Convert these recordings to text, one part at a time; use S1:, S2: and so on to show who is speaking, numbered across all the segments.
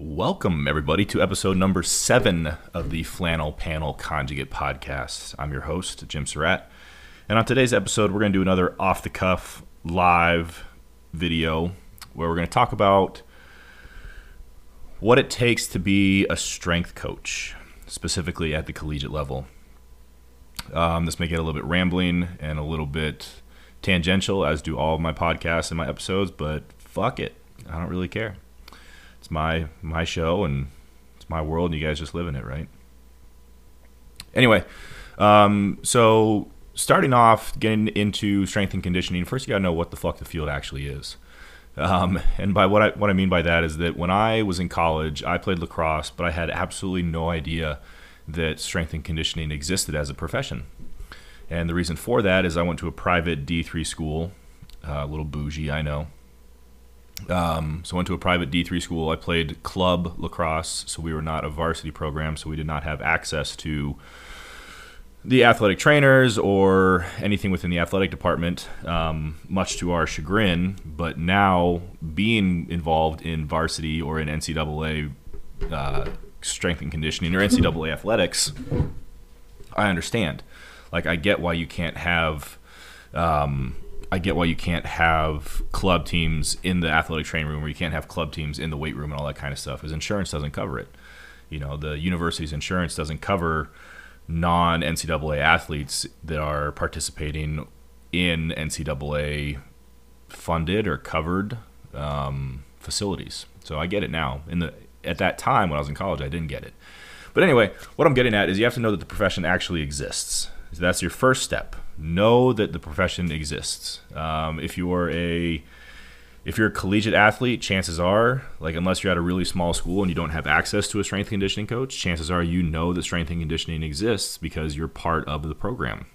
S1: Welcome, everybody, to episode number seven of the Flannel Panel Conjugate Podcast. I'm your host, Jim Surratt. And on today's episode, we're going to do another off the cuff live video where we're going to talk about what it takes to be a strength coach, specifically at the collegiate level. Um, this may get a little bit rambling and a little bit tangential, as do all my podcasts and my episodes, but fuck it. I don't really care it's my my show and it's my world, and you guys just live in it, right? Anyway, um, so starting off, getting into strength and conditioning, first you gotta know what the fuck the field actually is. Um, and by what I what I mean by that is that when I was in college, I played lacrosse, but I had absolutely no idea that strength and conditioning existed as a profession. And the reason for that is I went to a private D3 school, uh, a little bougie, I know. Um, so I went to a private D3 school. I played club lacrosse, so we were not a varsity program, so we did not have access to the athletic trainers or anything within the athletic department, um, much to our chagrin. But now, being involved in varsity or in NCAA uh, strength and conditioning or NCAA athletics, I understand. Like, I get why you can't have. Um, I get why you can't have club teams in the athletic training room, or you can't have club teams in the weight room and all that kind of stuff, because insurance doesn't cover it. You know, the university's insurance doesn't cover non NCAA athletes that are participating in NCAA funded or covered um, facilities. So I get it now. In the at that time when I was in college, I didn't get it. But anyway, what I'm getting at is you have to know that the profession actually exists. So that's your first step know that the profession exists. Um, if you are a if you're a collegiate athlete, chances are, like unless you're at a really small school and you don't have access to a strength conditioning coach, chances are you know that strength and conditioning exists because you're part of the program.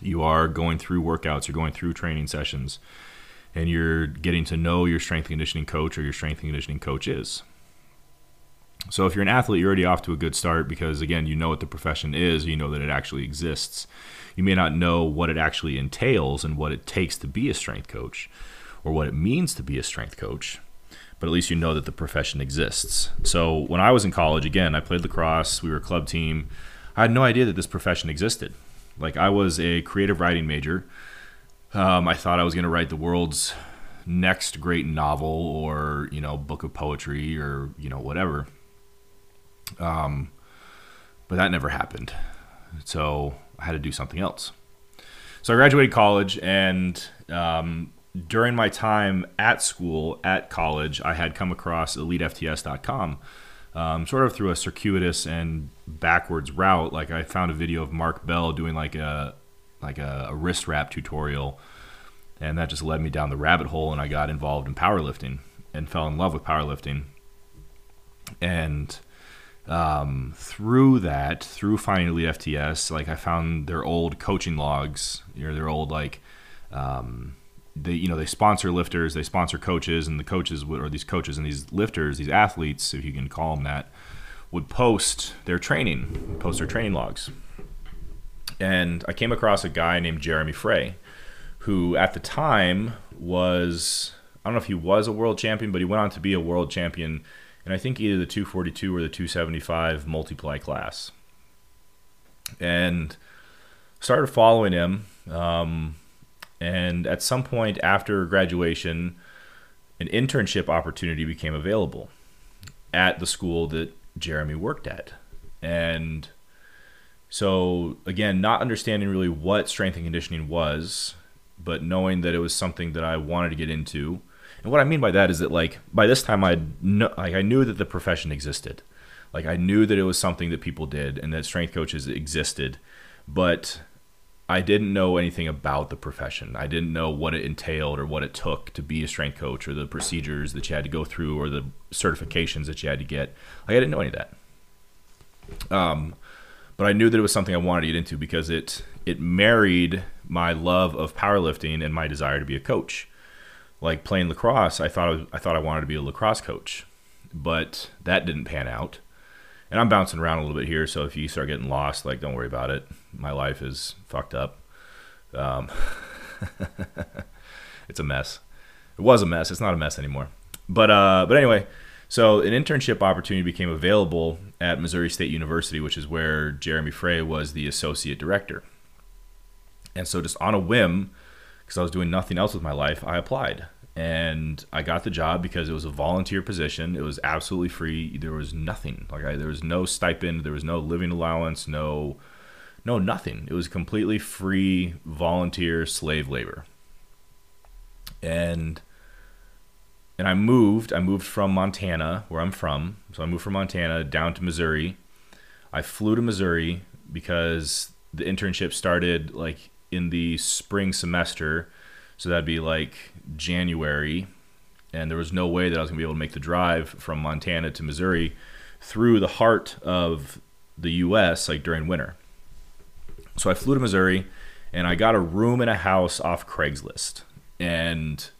S1: You are going through workouts, you're going through training sessions, and you're getting to know your strength conditioning coach or your strength conditioning coach is. So if you're an athlete, you're already off to a good start because again, you know what the profession is, you know that it actually exists. You may not know what it actually entails and what it takes to be a strength coach or what it means to be a strength coach but at least you know that the profession exists. So when i was in college again i played lacrosse we were a club team. I had no idea that this profession existed. Like i was a creative writing major. Um, i thought i was going to write the world's next great novel or you know book of poetry or you know whatever um, but that never happened so I had to do something else. So I graduated college, and um, during my time at school, at college, I had come across EliteFTS.com. Um, sort of through a circuitous and backwards route. Like I found a video of Mark Bell doing like a like a, a wrist wrap tutorial, and that just led me down the rabbit hole, and I got involved in powerlifting and fell in love with powerlifting. And um, through that, through finding Elite FTS, like I found their old coaching logs, you know, their old like, um, they you know they sponsor lifters, they sponsor coaches, and the coaches would, or these coaches and these lifters, these athletes, if you can call them that, would post their training, post their training logs. And I came across a guy named Jeremy Frey, who at the time was I don't know if he was a world champion, but he went on to be a world champion and I think either the 242 or the 275 multiply class. And started following him. Um, and at some point after graduation, an internship opportunity became available at the school that Jeremy worked at. And so, again, not understanding really what strength and conditioning was, but knowing that it was something that I wanted to get into and what I mean by that is that like by this time I know like I knew that the profession existed. Like I knew that it was something that people did and that strength coaches existed, but I didn't know anything about the profession. I didn't know what it entailed or what it took to be a strength coach or the procedures that you had to go through or the certifications that you had to get. Like I didn't know any of that. Um, but I knew that it was something I wanted to get into because it it married my love of powerlifting and my desire to be a coach like playing lacrosse, I thought I, was, I thought I wanted to be a lacrosse coach, but that didn't pan out. and I'm bouncing around a little bit here. So if you start getting lost, like don't worry about it. My life is fucked up. Um, it's a mess. It was a mess. It's not a mess anymore. But uh, but anyway, so an internship opportunity became available at Missouri State University, which is where Jeremy Frey was the associate director. And so just on a whim, because I was doing nothing else with my life, I applied. And I got the job because it was a volunteer position. It was absolutely free. There was nothing. Like I, there was no stipend, there was no living allowance, no no nothing. It was completely free volunteer slave labor. And and I moved. I moved from Montana, where I'm from. So I moved from Montana down to Missouri. I flew to Missouri because the internship started like in the spring semester. So that'd be like January. And there was no way that I was going to be able to make the drive from Montana to Missouri through the heart of the US, like during winter. So I flew to Missouri and I got a room in a house off Craigslist. And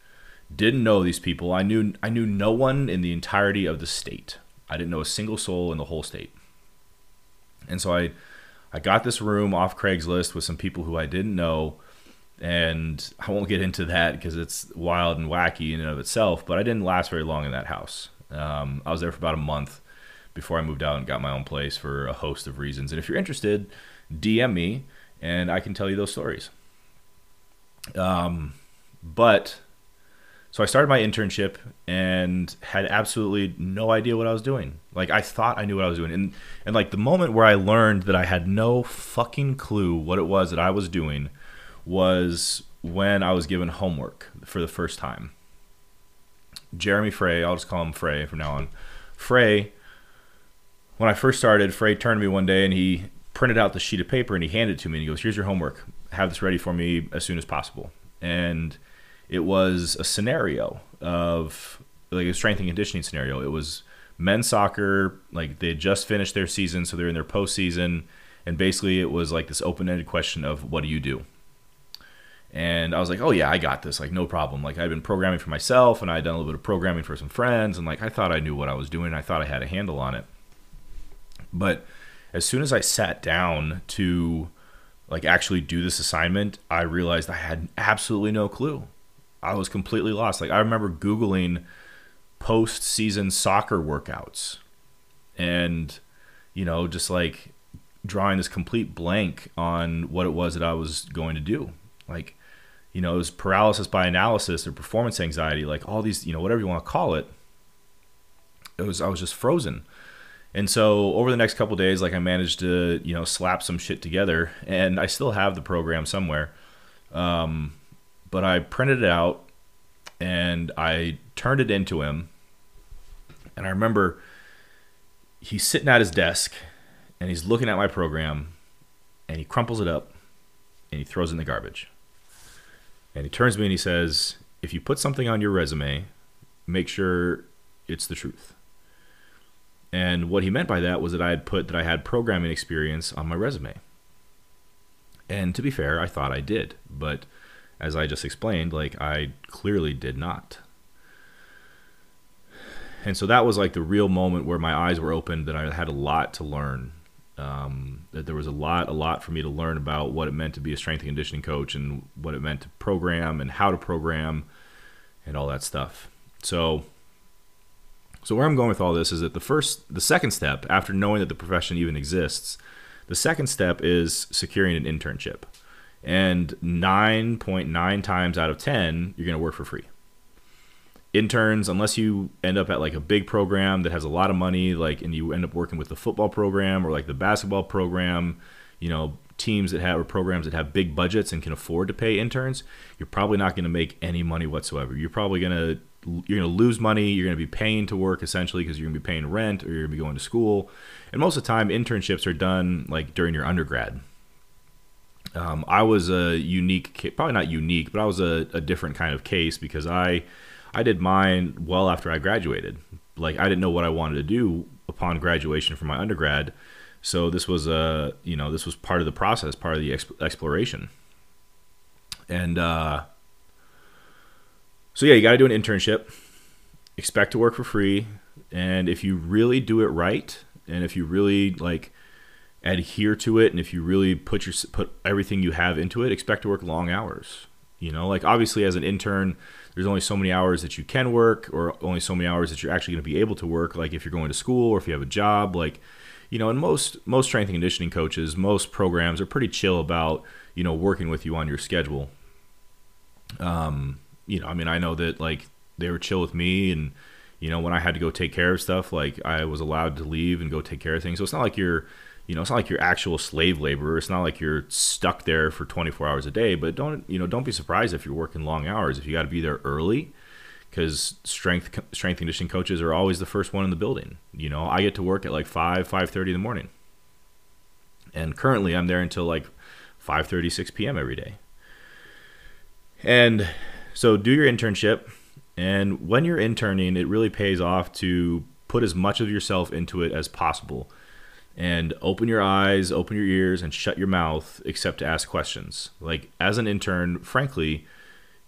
S1: didn't know these people. I knew I knew no one in the entirety of the state. I didn't know a single soul in the whole state. And so I I got this room off Craigslist with some people who I didn't know and I won't get into that because it's wild and wacky in and of itself, but I didn't last very long in that house. Um, I was there for about a month before I moved out and got my own place for a host of reasons. And if you're interested, DM me and I can tell you those stories. Um, but so I started my internship and had absolutely no idea what I was doing. Like I thought I knew what I was doing. And and like the moment where I learned that I had no fucking clue what it was that I was doing was when I was given homework for the first time. Jeremy Frey, I'll just call him Frey from now on. Frey, when I first started, Frey turned to me one day and he printed out the sheet of paper and he handed it to me and he goes, "Here's your homework. Have this ready for me as soon as possible." And it was a scenario of like a strength and conditioning scenario. It was men's soccer, like they just finished their season, so they're in their postseason, and basically it was like this open-ended question of what do you do? And I was like, oh yeah, I got this, like no problem. Like I'd been programming for myself, and I'd done a little bit of programming for some friends, and like I thought I knew what I was doing. I thought I had a handle on it. But as soon as I sat down to like actually do this assignment, I realized I had absolutely no clue. I was completely lost. Like I remember googling post-season soccer workouts and you know, just like drawing this complete blank on what it was that I was going to do. Like, you know, it was paralysis by analysis or performance anxiety, like all these, you know, whatever you want to call it. It was I was just frozen. And so over the next couple days, like I managed to, you know, slap some shit together, and I still have the program somewhere. Um, but I printed it out and I turned it into him. And I remember he's sitting at his desk and he's looking at my program and he crumples it up and he throws it in the garbage. And he turns to me and he says, If you put something on your resume, make sure it's the truth. And what he meant by that was that I had put that I had programming experience on my resume. And to be fair, I thought I did, but as I just explained, like I clearly did not. And so that was like the real moment where my eyes were opened that I had a lot to learn. Um, that there was a lot, a lot for me to learn about what it meant to be a strength and conditioning coach and what it meant to program and how to program and all that stuff. So, so where I'm going with all this is that the first, the second step after knowing that the profession even exists, the second step is securing an internship and 9.9 times out of 10 you're going to work for free interns unless you end up at like a big program that has a lot of money like and you end up working with the football program or like the basketball program you know teams that have or programs that have big budgets and can afford to pay interns you're probably not going to make any money whatsoever. You're probably going to you're going to lose money you're going to be paying to work essentially because you're going to be paying rent or you're going to be going to school. And most of the time internships are done like during your undergrad. Um, I was a unique, probably not unique, but I was a, a different kind of case because I I did mine well after I graduated. Like I didn't know what I wanted to do upon graduation from my undergrad, so this was a you know this was part of the process, part of the exp- exploration. And uh, so yeah, you got to do an internship. Expect to work for free, and if you really do it right, and if you really like adhere to it and if you really put your put everything you have into it expect to work long hours you know like obviously as an intern there's only so many hours that you can work or only so many hours that you're actually going to be able to work like if you're going to school or if you have a job like you know and most most strength and conditioning coaches most programs are pretty chill about you know working with you on your schedule. Um you know i mean i know that like they were chill with me and you know when i had to go take care of stuff like i was allowed to leave and go take care of things. So it's not like you're you know, it's not like you're actual slave labor. It's not like you're stuck there for 24 hours a day. But don't you know? Don't be surprised if you're working long hours. If you got to be there early, because strength strength conditioning coaches are always the first one in the building. You know, I get to work at like five five thirty in the morning, and currently I'm there until like 5:30 6 p.m. every day. And so do your internship, and when you're interning, it really pays off to put as much of yourself into it as possible and open your eyes, open your ears, and shut your mouth except to ask questions. Like, as an intern, frankly,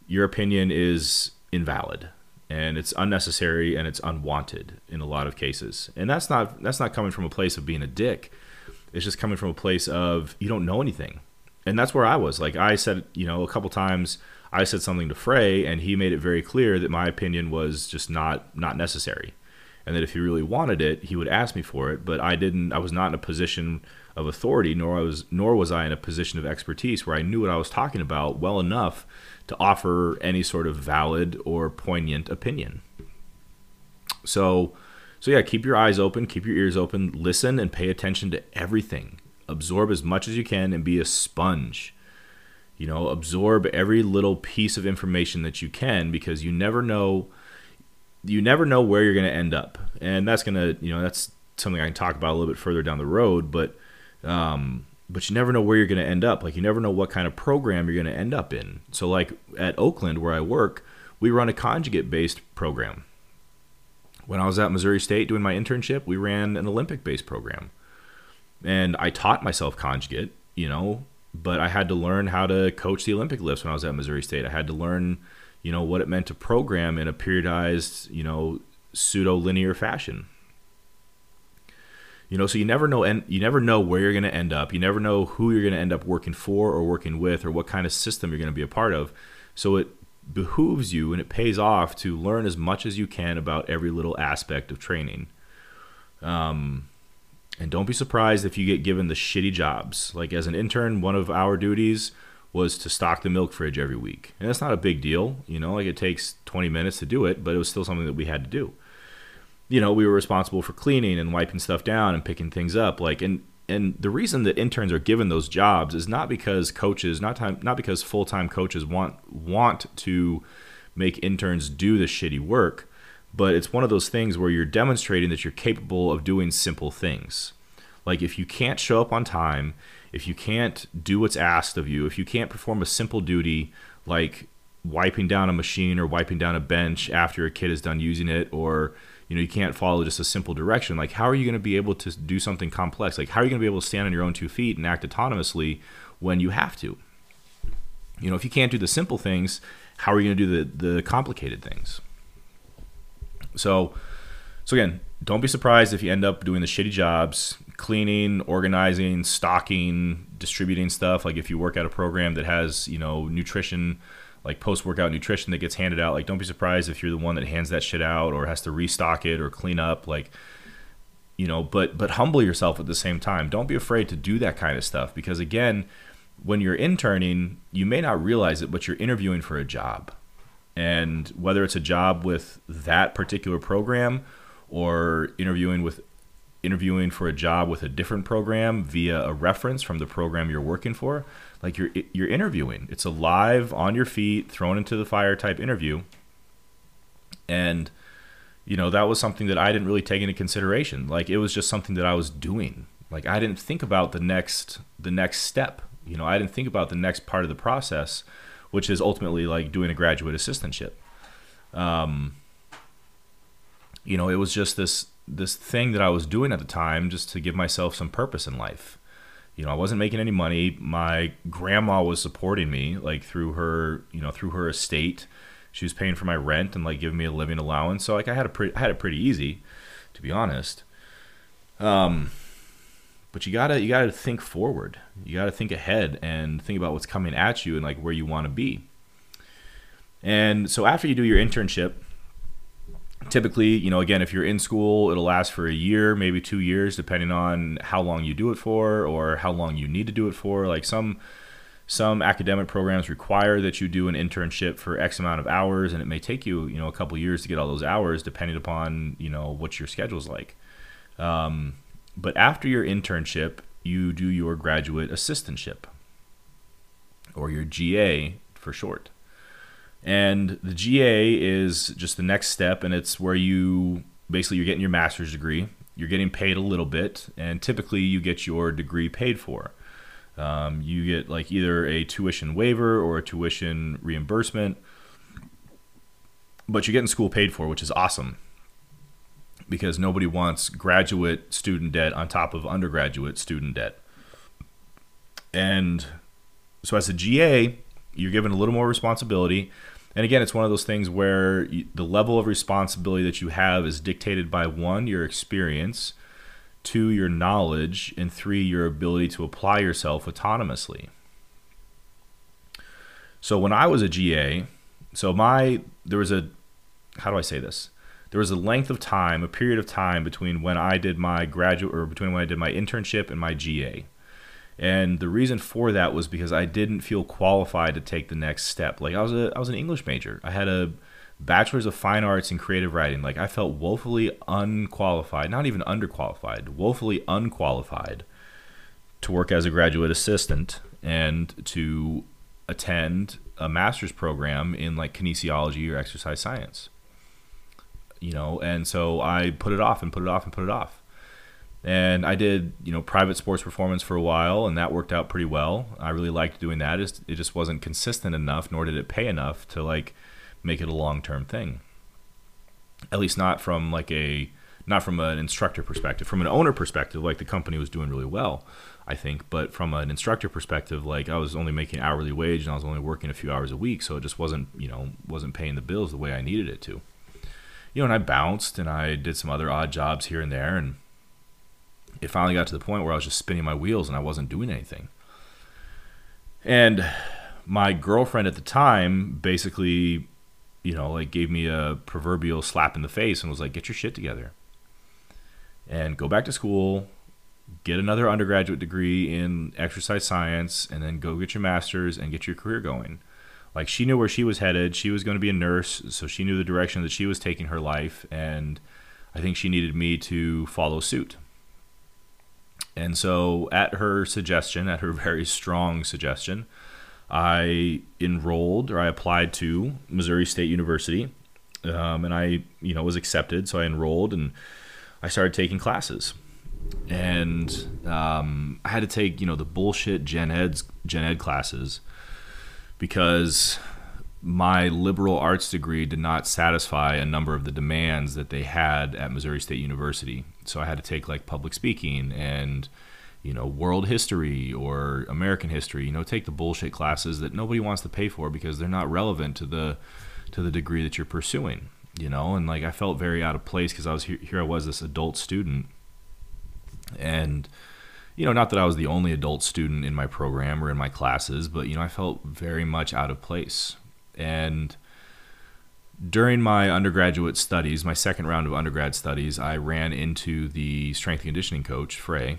S1: your opinion is invalid and it's unnecessary and it's unwanted in a lot of cases. And that's not that's not coming from a place of being a dick. It's just coming from a place of you don't know anything. And that's where I was. Like I said, you know, a couple times I said something to Frey and he made it very clear that my opinion was just not not necessary and that if he really wanted it, he would ask me for it. But I didn't. I was not in a position of authority, nor I was nor was I in a position of expertise where I knew what I was talking about well enough to offer any sort of valid or poignant opinion. So, so yeah, keep your eyes open, keep your ears open, listen and pay attention to everything. Absorb as much as you can and be a sponge. You know, absorb every little piece of information that you can because you never know you never know where you're going to end up, and that's going to you know that's something I can talk about a little bit further down the road, but um, but you never know where you're going to end up. Like you never know what kind of program you're going to end up in. So like at Oakland where I work, we run a conjugate based program. When I was at Missouri State doing my internship, we ran an Olympic based program. And I taught myself conjugate, you know, but I had to learn how to coach the Olympic lifts when I was at Missouri State. I had to learn you know what it meant to program in a periodized you know pseudo linear fashion. You know so you never know and you never know where you're going to end up. You never know who you're going to end up working for or working with or what kind of system you're going to be a part of. So it behooves you and it pays off to learn as much as you can about every little aspect of training. Um, and don't be surprised if you get given the shitty jobs. Like as an intern one of our duties was to stock the milk fridge every week. And that's not a big deal, you know, like it takes 20 minutes to do it, but it was still something that we had to do. You know, we were responsible for cleaning and wiping stuff down and picking things up like and and the reason that interns are given those jobs is not because coaches, not time not because full-time coaches want want to make interns do the shitty work, but it's one of those things where you're demonstrating that you're capable of doing simple things. Like if you can't show up on time if you can't do what's asked of you, if you can't perform a simple duty like wiping down a machine or wiping down a bench after a kid is done using it, or you know you can't follow just a simple direction, like how are you going to be able to do something complex? Like how are you going to be able to stand on your own two feet and act autonomously when you have to? You know, if you can't do the simple things, how are you going to do the the complicated things? So, so again, don't be surprised if you end up doing the shitty jobs cleaning, organizing, stocking, distributing stuff. Like if you work at a program that has, you know, nutrition, like post workout nutrition that gets handed out, like don't be surprised if you're the one that hands that shit out or has to restock it or clean up. Like, you know, but but humble yourself at the same time. Don't be afraid to do that kind of stuff because again, when you're interning, you may not realize it, but you're interviewing for a job. And whether it's a job with that particular program or interviewing with interviewing for a job with a different program via a reference from the program you're working for like you're you're interviewing. It's a live on your feet thrown into the fire type interview. And you know that was something that I didn't really take into consideration. Like it was just something that I was doing. Like I didn't think about the next the next step. You know I didn't think about the next part of the process which is ultimately like doing a graduate assistantship. Um you know it was just this this thing that I was doing at the time just to give myself some purpose in life. You know, I wasn't making any money. My grandma was supporting me like through her, you know, through her estate. She was paying for my rent and like giving me a living allowance. So like I had a pretty I had it pretty easy, to be honest. Um, but you gotta you gotta think forward. You gotta think ahead and think about what's coming at you and like where you want to be. And so after you do your internship, typically, you know, again, if you're in school, it'll last for a year, maybe two years, depending on how long you do it for or how long you need to do it for. Like some some academic programs require that you do an internship for X amount of hours, and it may take you, you know, a couple years to get all those hours, depending upon, you know, what your schedule's like. Um, but after your internship, you do your graduate assistantship, or your GA for short. And the GA is just the next step, and it's where you basically you're getting your master's degree. You're getting paid a little bit, and typically you get your degree paid for. Um, you get like either a tuition waiver or a tuition reimbursement, but you're getting school paid for, which is awesome because nobody wants graduate student debt on top of undergraduate student debt. And so, as a GA, you're given a little more responsibility. And again, it's one of those things where you, the level of responsibility that you have is dictated by one, your experience, two, your knowledge, and three, your ability to apply yourself autonomously. So when I was a GA, so my there was a how do I say this? There was a length of time, a period of time between when I did my graduate or between when I did my internship and my GA. And the reason for that was because I didn't feel qualified to take the next step. Like I was a I was an English major. I had a bachelor's of fine arts in creative writing like i felt woefully unqualified not even underqualified woefully unqualified to work as a graduate assistant and to attend a master's program in like kinesiology or exercise science you know and so i put it off and put it off and put it off and i did you know private sports performance for a while and that worked out pretty well i really liked doing that it just wasn't consistent enough nor did it pay enough to like make it a long term thing. At least not from like a not from an instructor perspective. From an owner perspective, like the company was doing really well, I think. But from an instructor perspective, like I was only making hourly wage and I was only working a few hours a week, so it just wasn't you know wasn't paying the bills the way I needed it to. You know, and I bounced and I did some other odd jobs here and there, and it finally got to the point where I was just spinning my wheels and I wasn't doing anything. And my girlfriend at the time basically you know, like gave me a proverbial slap in the face and was like, get your shit together and go back to school, get another undergraduate degree in exercise science, and then go get your master's and get your career going. Like she knew where she was headed. She was going to be a nurse, so she knew the direction that she was taking her life, and I think she needed me to follow suit. And so, at her suggestion, at her very strong suggestion, I enrolled or I applied to Missouri State University, um, and I you know was accepted. So I enrolled and I started taking classes, and um, I had to take you know the bullshit gen ed gen ed classes because my liberal arts degree did not satisfy a number of the demands that they had at Missouri State University. So I had to take like public speaking and you know, world history or American history. You know, take the bullshit classes that nobody wants to pay for because they're not relevant to the to the degree that you're pursuing. You know, and like I felt very out of place because I was here, here. I was this adult student, and you know, not that I was the only adult student in my program or in my classes, but you know, I felt very much out of place. And during my undergraduate studies, my second round of undergrad studies, I ran into the strength conditioning coach, Frey,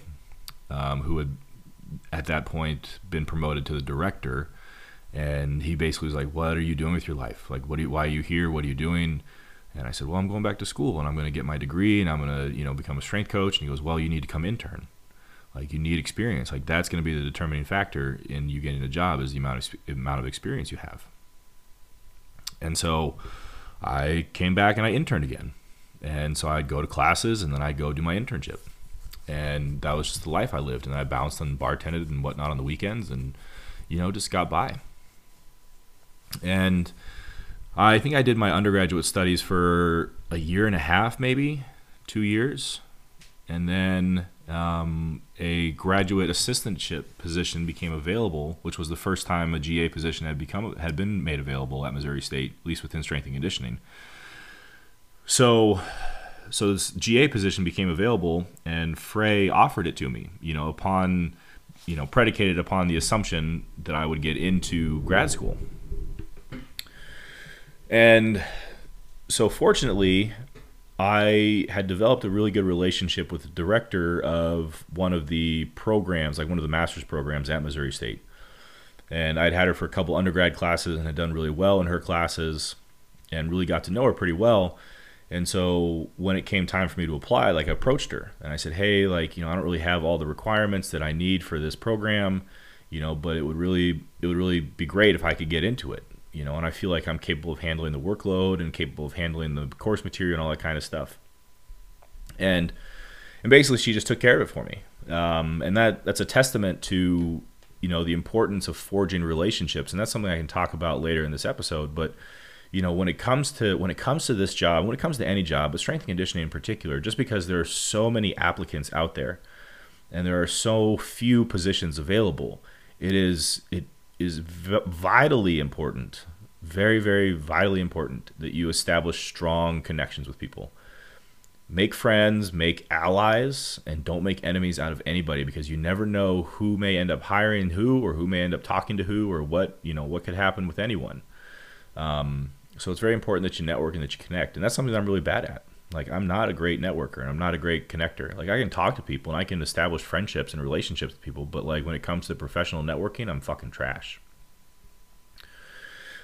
S1: um, who had at that point been promoted to the director, and he basically was like, "What are you doing with your life? Like, what? Are you, why are you here? What are you doing?" And I said, "Well, I'm going back to school, and I'm going to get my degree, and I'm going to, you know, become a strength coach." And he goes, "Well, you need to come intern. Like, you need experience. Like, that's going to be the determining factor in you getting a job is the amount of amount of experience you have." And so, I came back and I interned again, and so I'd go to classes, and then I'd go do my internship and that was just the life I lived. And I bounced and bartended and whatnot on the weekends, and you know, just got by. And I think I did my undergraduate studies for a year and a half, maybe two years, and then um, a graduate assistantship position became available, which was the first time a GA position had become had been made available at Missouri State, at least within strength and conditioning. So so this GA position became available, and Frey offered it to me. You know, upon you know, predicated upon the assumption that I would get into grad school. And so, fortunately, I had developed a really good relationship with the director of one of the programs, like one of the master's programs at Missouri State. And I'd had her for a couple undergrad classes and had done really well in her classes and really got to know her pretty well. And so when it came time for me to apply, like I approached her and I said, "Hey, like, you know, I don't really have all the requirements that I need for this program, you know, but it would really it would really be great if I could get into it, you know, and I feel like I'm capable of handling the workload and capable of handling the course material and all that kind of stuff." And and basically she just took care of it for me. Um, and that that's a testament to, you know, the importance of forging relationships, and that's something I can talk about later in this episode, but you know when it comes to when it comes to this job when it comes to any job but strength and conditioning in particular just because there are so many applicants out there and there are so few positions available it is it is v- vitally important very very vitally important that you establish strong connections with people make friends make allies and don't make enemies out of anybody because you never know who may end up hiring who or who may end up talking to who or what you know what could happen with anyone um, so it's very important that you network and that you connect. And that's something that I'm really bad at. Like I'm not a great networker and I'm not a great connector. Like I can talk to people and I can establish friendships and relationships with people, but like when it comes to professional networking, I'm fucking trash.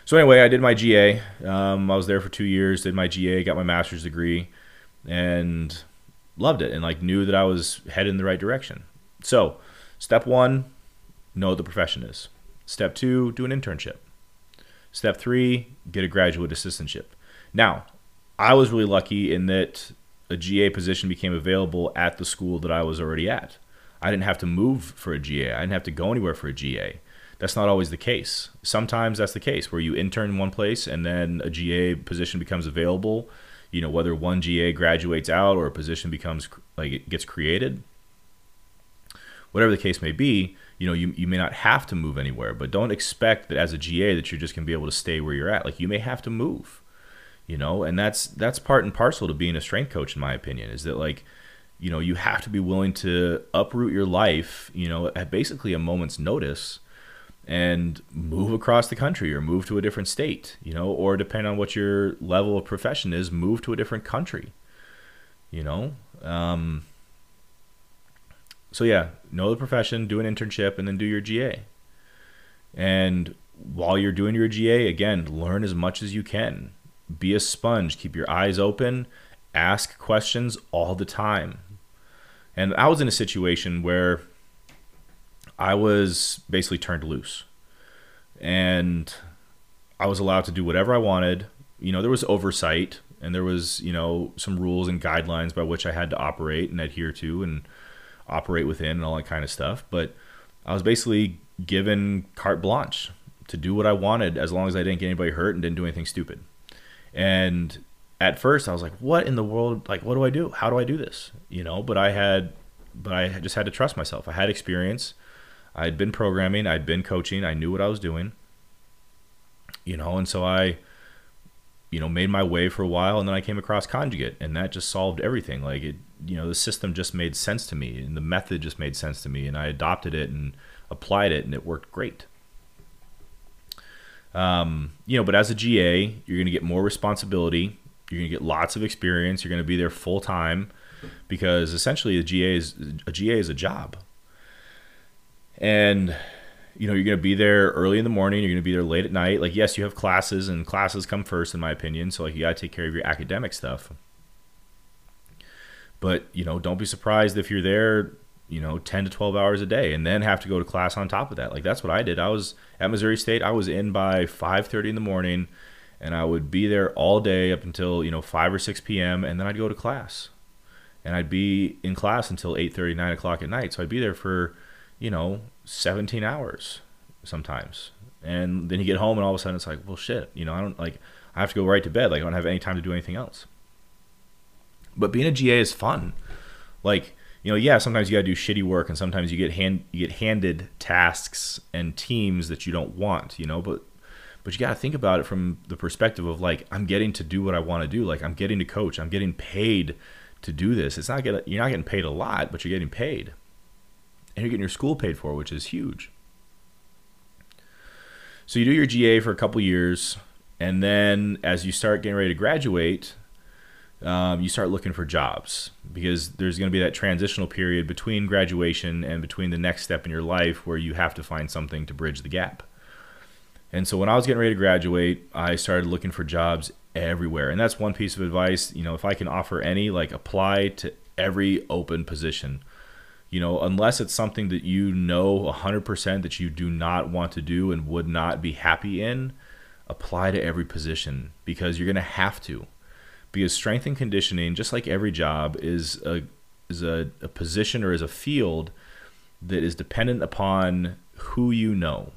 S1: So anyway, I did my GA. Um, I was there for two years, did my GA, got my master's degree, and loved it and like knew that I was headed in the right direction. So step one, know what the profession is. Step two, do an internship. Step three, get a graduate assistantship. Now, I was really lucky in that a GA position became available at the school that I was already at. I didn't have to move for a GA. I didn't have to go anywhere for a GA. That's not always the case. Sometimes that's the case where you intern in one place and then a GA position becomes available. You know, whether one GA graduates out or a position becomes like it gets created. Whatever the case may be, you know, you, you may not have to move anywhere, but don't expect that as a GA that you're just going to be able to stay where you're at. Like you may have to move, you know, and that's that's part and parcel to being a strength coach in my opinion is that like you know, you have to be willing to uproot your life, you know, at basically a moment's notice and move across the country or move to a different state, you know, or depending on what your level of profession is, move to a different country. You know, um, so yeah, know the profession, do an internship, and then do your GA. And while you're doing your GA, again, learn as much as you can. Be a sponge. Keep your eyes open. Ask questions all the time. And I was in a situation where I was basically turned loose. And I was allowed to do whatever I wanted. You know, there was oversight and there was, you know, some rules and guidelines by which I had to operate and adhere to. And operate within and all that kind of stuff. But I was basically given carte blanche to do what I wanted as long as I didn't get anybody hurt and didn't do anything stupid. And at first I was like, what in the world? Like, what do I do? How do I do this? You know, but I had, but I just had to trust myself. I had experience. I'd been programming. I'd been coaching. I knew what I was doing. You know, and so I, you know, made my way for a while and then I came across conjugate and that just solved everything. Like it, you know, the system just made sense to me and the method just made sense to me and I adopted it and applied it and it worked great. Um, you know, but as a GA, you're going to get more responsibility. You're going to get lots of experience. You're going to be there full time because essentially a GA is a GA is a job. And you know, you're going to be there early in the morning. You're going to be there late at night. Like, yes, you have classes, and classes come first, in my opinion. So, like, you got to take care of your academic stuff. But, you know, don't be surprised if you're there, you know, 10 to 12 hours a day and then have to go to class on top of that. Like that's what I did. I was at Missouri State. I was in by 5:30 in the morning and I would be there all day up until, you know, 5 or 6 p.m. and then I'd go to class. And I'd be in class until 8:30, 9 o'clock at night. So I'd be there for, you know, 17 hours sometimes. And then you get home and all of a sudden it's like, well, shit, you know, I don't like, I have to go right to bed. Like I don't have any time to do anything else. But being a GA is fun. Like, you know, yeah, sometimes you got to do shitty work and sometimes you get hand you get handed tasks and teams that you don't want, you know, but But you got to think about it from the perspective of like I'm getting to do what I want to do. Like I'm getting to coach. I'm getting paid to do this. It's not getting you're not getting paid a lot, but you're getting paid. And you're getting your school paid for, which is huge. So you do your GA for a couple years, and then as you start getting ready to graduate, um, you start looking for jobs because there's going to be that transitional period between graduation and between the next step in your life where you have to find something to bridge the gap. And so when I was getting ready to graduate, I started looking for jobs everywhere. And that's one piece of advice. You know, if I can offer any, like apply to every open position. You know, unless it's something that you know 100% that you do not want to do and would not be happy in, apply to every position because you're going to have to because strength and conditioning, just like every job, is a is a, a position or is a field that is dependent upon who you know.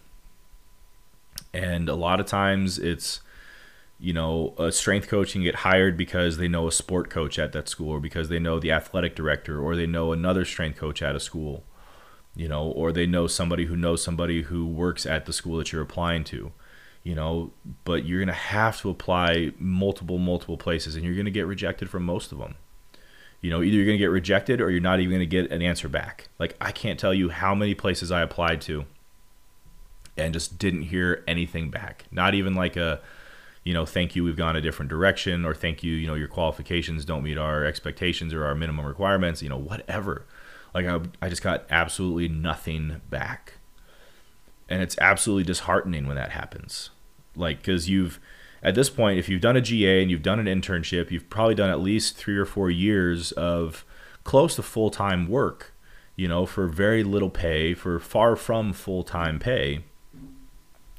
S1: And a lot of times it's you know, a strength coach can get hired because they know a sport coach at that school or because they know the athletic director or they know another strength coach at a school, you know, or they know somebody who knows somebody who works at the school that you're applying to you know, but you're going to have to apply multiple, multiple places and you're going to get rejected from most of them. You know, either you're going to get rejected or you're not even going to get an answer back. Like, I can't tell you how many places I applied to and just didn't hear anything back. Not even like a, you know, thank you, we've gone a different direction, or thank you, you know, your qualifications don't meet our expectations or our minimum requirements, you know, whatever. Like, I, I just got absolutely nothing back. And it's absolutely disheartening when that happens like because you've at this point if you've done a ga and you've done an internship you've probably done at least three or four years of close to full-time work you know for very little pay for far from full-time pay.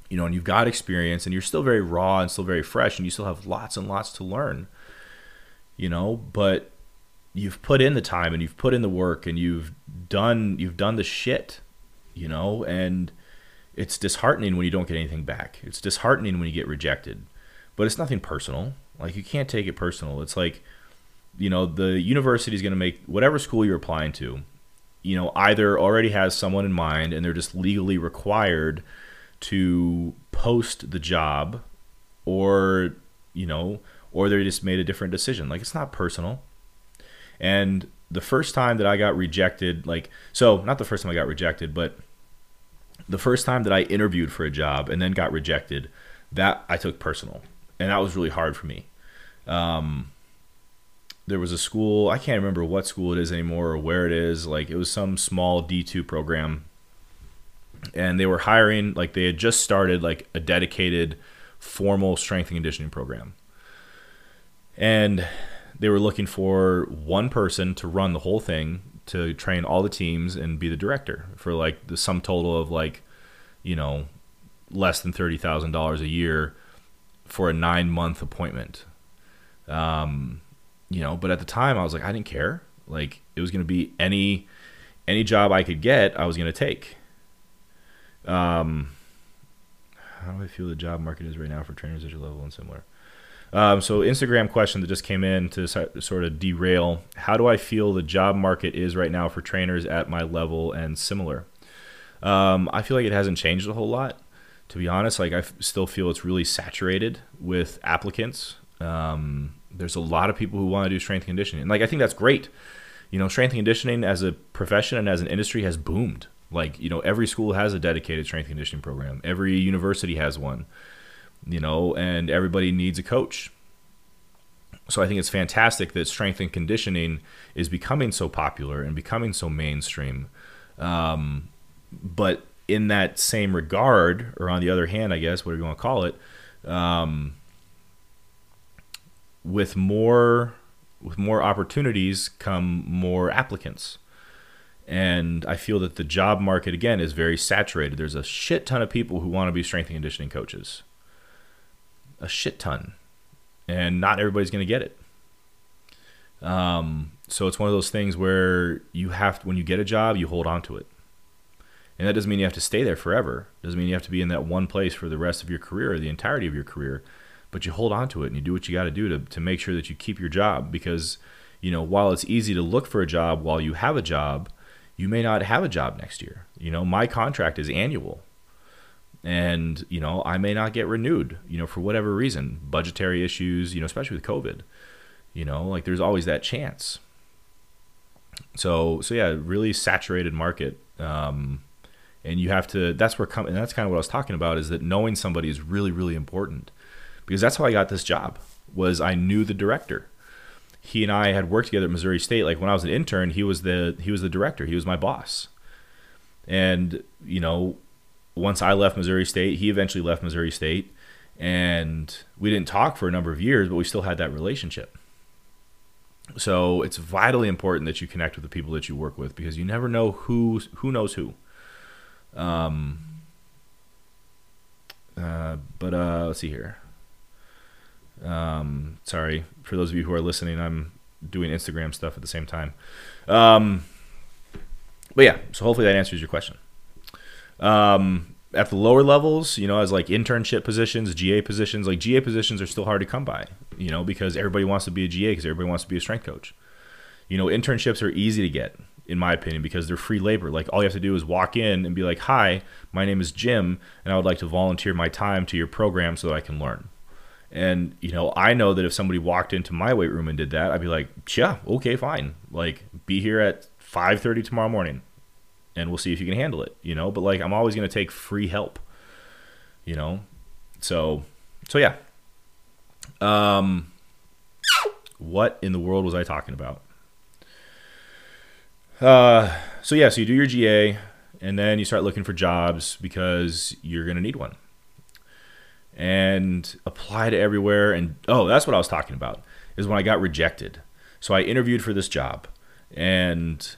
S1: You know and you've got experience and you're still very raw and still very fresh and you still have lots and lots to learn you know but you've put in the time and you've put in the work and you've done you've done the shit you know and it's disheartening when you don't get anything back. It's disheartening when you get rejected. But it's nothing personal. Like you can't take it personal. It's like, you know, the university is going to make whatever school you're applying to, you know, either already has someone in mind and they're just legally required to post the job or, you know, or they just made a different decision. Like it's not personal. And the first time that I got rejected, like, so not the first time I got rejected, but the first time that I interviewed for a job and then got rejected, that I took personal, and that was really hard for me. Um, there was a school I can't remember what school it is anymore or where it is. Like it was some small D two program, and they were hiring like they had just started like a dedicated formal strength and conditioning program, and they were looking for one person to run the whole thing to train all the teams and be the director for like the sum total of like, you know, less than thirty thousand dollars a year for a nine month appointment. Um, you know, but at the time I was like, I didn't care. Like it was to be any any job I could get, I was to take. Um, how do I feel the job market is right now for trainers at your level and similar? Um, so Instagram question that just came in to sort of derail. How do I feel the job market is right now for trainers at my level and similar? Um, I feel like it hasn't changed a whole lot. To be honest, like I f- still feel it's really saturated with applicants. Um, there's a lot of people who want to do strength conditioning, and like I think that's great. You know, strength conditioning as a profession and as an industry has boomed. Like you know, every school has a dedicated strength conditioning program. Every university has one you know, and everybody needs a coach. So I think it's fantastic that strength and conditioning is becoming so popular and becoming so mainstream. Um, but in that same regard, or on the other hand, I guess, whatever you want to call it, um, with more with more opportunities come more applicants. And I feel that the job market again is very saturated. There's a shit ton of people who want to be strength and conditioning coaches a shit ton, and not everybody's going to get it. Um, so it's one of those things where you have to, when you get a job, you hold on to it. And that doesn't mean you have to stay there forever. It doesn't mean you have to be in that one place for the rest of your career or the entirety of your career. But you hold on to it and you do what you got to do to to make sure that you keep your job because you know, while it's easy to look for a job while you have a job, you may not have a job next year. You know, my contract is annual and you know I may not get renewed, you know, for whatever reason, budgetary issues, you know, especially with COVID, you know, like there's always that chance. So so yeah, really saturated market, um, and you have to. That's where come, and that's kind of what I was talking about is that knowing somebody is really really important, because that's how I got this job. Was I knew the director. He and I had worked together at Missouri State. Like when I was an intern, he was the he was the director. He was my boss. And you know, once I left Missouri State, he eventually left Missouri State, and we didn't talk for a number of years, but we still had that relationship. So it's vitally important that you connect with the people that you work with because you never know who who knows who. Um. Uh, but uh, let's see here. Um, sorry for those of you who are listening. I'm doing Instagram stuff at the same time. Um, but yeah, so hopefully that answers your question. Um, at the lower levels, you know, as like internship positions, GA positions, like GA positions are still hard to come by, you know, because everybody wants to be a GA because everybody wants to be a strength coach. You know, internships are easy to get, in my opinion, because they're free labor. Like all you have to do is walk in and be like, "Hi, my name is Jim, and I would like to volunteer my time to your program so that I can learn." And you know, I know that if somebody walked into my weight room and did that, I'd be like, "Yeah, okay, fine. Like, be here at 5:30 tomorrow morning and we'll see if you can handle it, you know. But like, I'm always going to take free help, you know. So, so yeah. Um, what in the world was I talking about? Uh, so yeah, so you do your GA, and then you start looking for jobs because you're going to need one, and apply to everywhere. And oh, that's what I was talking about. Is when I got rejected. So I interviewed for this job, and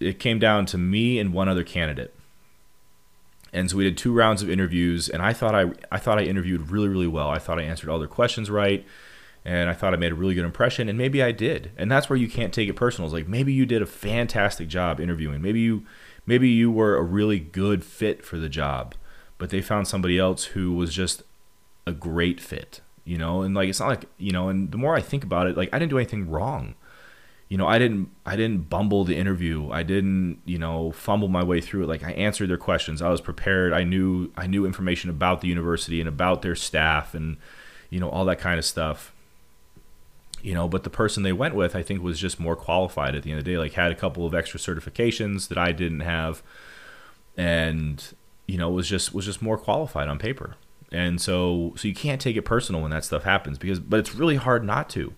S1: it came down to me and one other candidate. And so we did two rounds of interviews, and I thought I I thought I interviewed really really well. I thought I answered all their questions right, and I thought I made a really good impression, and maybe I did. And that's where you can't take it personal. It's like maybe you did a fantastic job interviewing. Maybe you maybe you were a really good fit for the job, but they found somebody else who was just a great fit. You know, and like it's not like you know. And the more I think about it, like I didn't do anything wrong you know, I didn't I didn't bumble the interview. I didn't, you know, fumble my way through it. Like I answered their questions. I was prepared. I knew I knew information about the university and about their staff and you know, all that kind of stuff. You know, but the person they went with I think was just more qualified at the end of the day. Like had a couple of extra certifications that I didn't have and you know, was just was just more qualified on paper. And so so you can't take it personal when that stuff happens because but it's really hard not to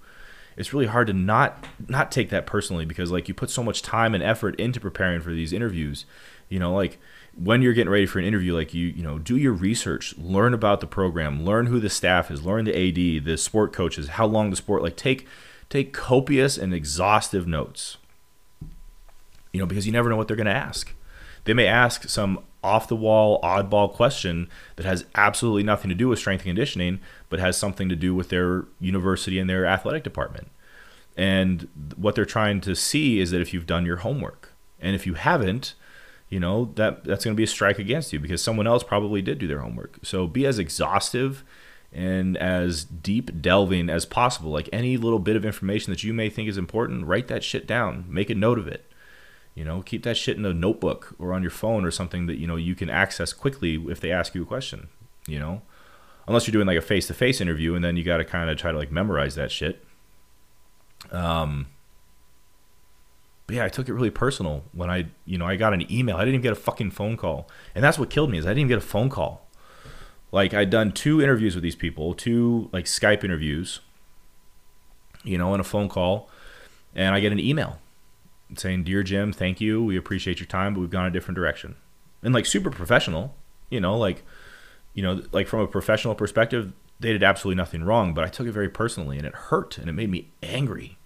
S1: it's really hard to not not take that personally because like you put so much time and effort into preparing for these interviews. You know like when you're getting ready for an interview like you you know do your research learn about the program learn who the staff is learn the ad the sport coaches how long the sport like take take copious and exhaustive notes. You know because you never know what they're going to ask. They may ask some off the wall, oddball question that has absolutely nothing to do with strength and conditioning, but has something to do with their university and their athletic department. And what they're trying to see is that if you've done your homework. And if you haven't, you know, that that's going to be a strike against you because someone else probably did do their homework. So be as exhaustive and as deep delving as possible. Like any little bit of information that you may think is important, write that shit down. Make a note of it you know, keep that shit in a notebook or on your phone or something that you know you can access quickly if they ask you a question. You know, unless you're doing like a face-to-face interview, and then you got to kind of try to like memorize that shit. Um, but yeah, I took it really personal when I, you know, I got an email. I didn't even get a fucking phone call, and that's what killed me is I didn't even get a phone call. Like I'd done two interviews with these people, two like Skype interviews, you know, and a phone call, and I get an email saying, "Dear Jim, thank you. We appreciate your time, but we've gone a different direction." And like super professional, you know, like you know, like from a professional perspective, they did absolutely nothing wrong, but I took it very personally and it hurt and it made me angry.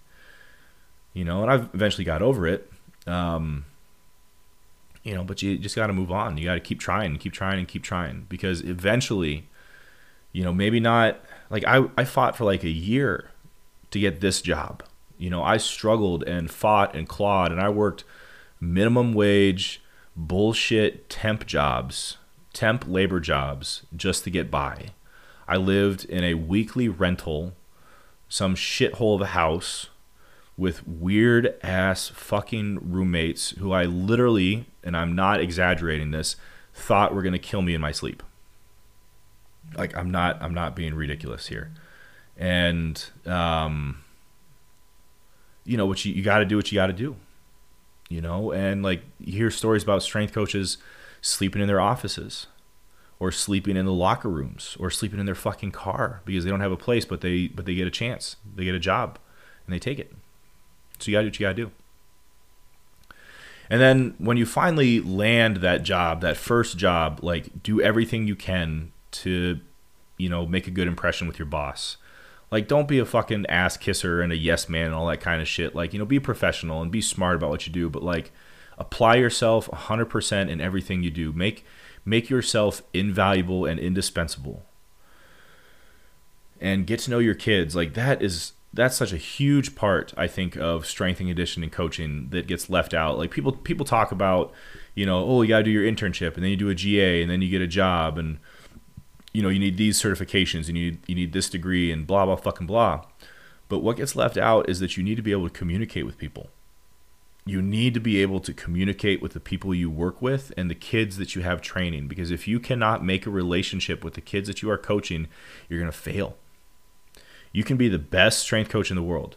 S1: You know, and I've eventually got over it. Um, you know, but you just got to move on. You got to keep trying, and keep trying, and keep trying because eventually, you know, maybe not like I, I fought for like a year to get this job you know, I struggled and fought and clawed, and I worked minimum wage, bullshit temp jobs, temp labor jobs just to get by. I lived in a weekly rental, some shithole of a house with weird ass fucking roommates who I literally, and I'm not exaggerating this, thought were going to kill me in my sleep. like I'm not I'm not being ridiculous here. And um you know what you, you got to do what you got to do you know? And like you hear stories about strength coaches sleeping in their offices or sleeping in the locker rooms or sleeping in their fucking car because they don't have a place but they but they get a chance. They get a job and they take it. So you gotta do what you gotta do. And then when you finally land that job that first job like do everything you can to you know make a good impression with your boss like, don't be a fucking ass kisser and a yes man and all that kind of shit. Like, you know, be professional and be smart about what you do, but like, apply yourself 100% in everything you do. Make make yourself invaluable and indispensable. And get to know your kids. Like that is that's such a huge part I think of strength and conditioning coaching that gets left out. Like people people talk about, you know, oh, you got to do your internship and then you do a GA and then you get a job and you know, you need these certifications and you need, you need this degree and blah, blah, fucking blah. But what gets left out is that you need to be able to communicate with people. You need to be able to communicate with the people you work with and the kids that you have training. Because if you cannot make a relationship with the kids that you are coaching, you're going to fail. You can be the best strength coach in the world.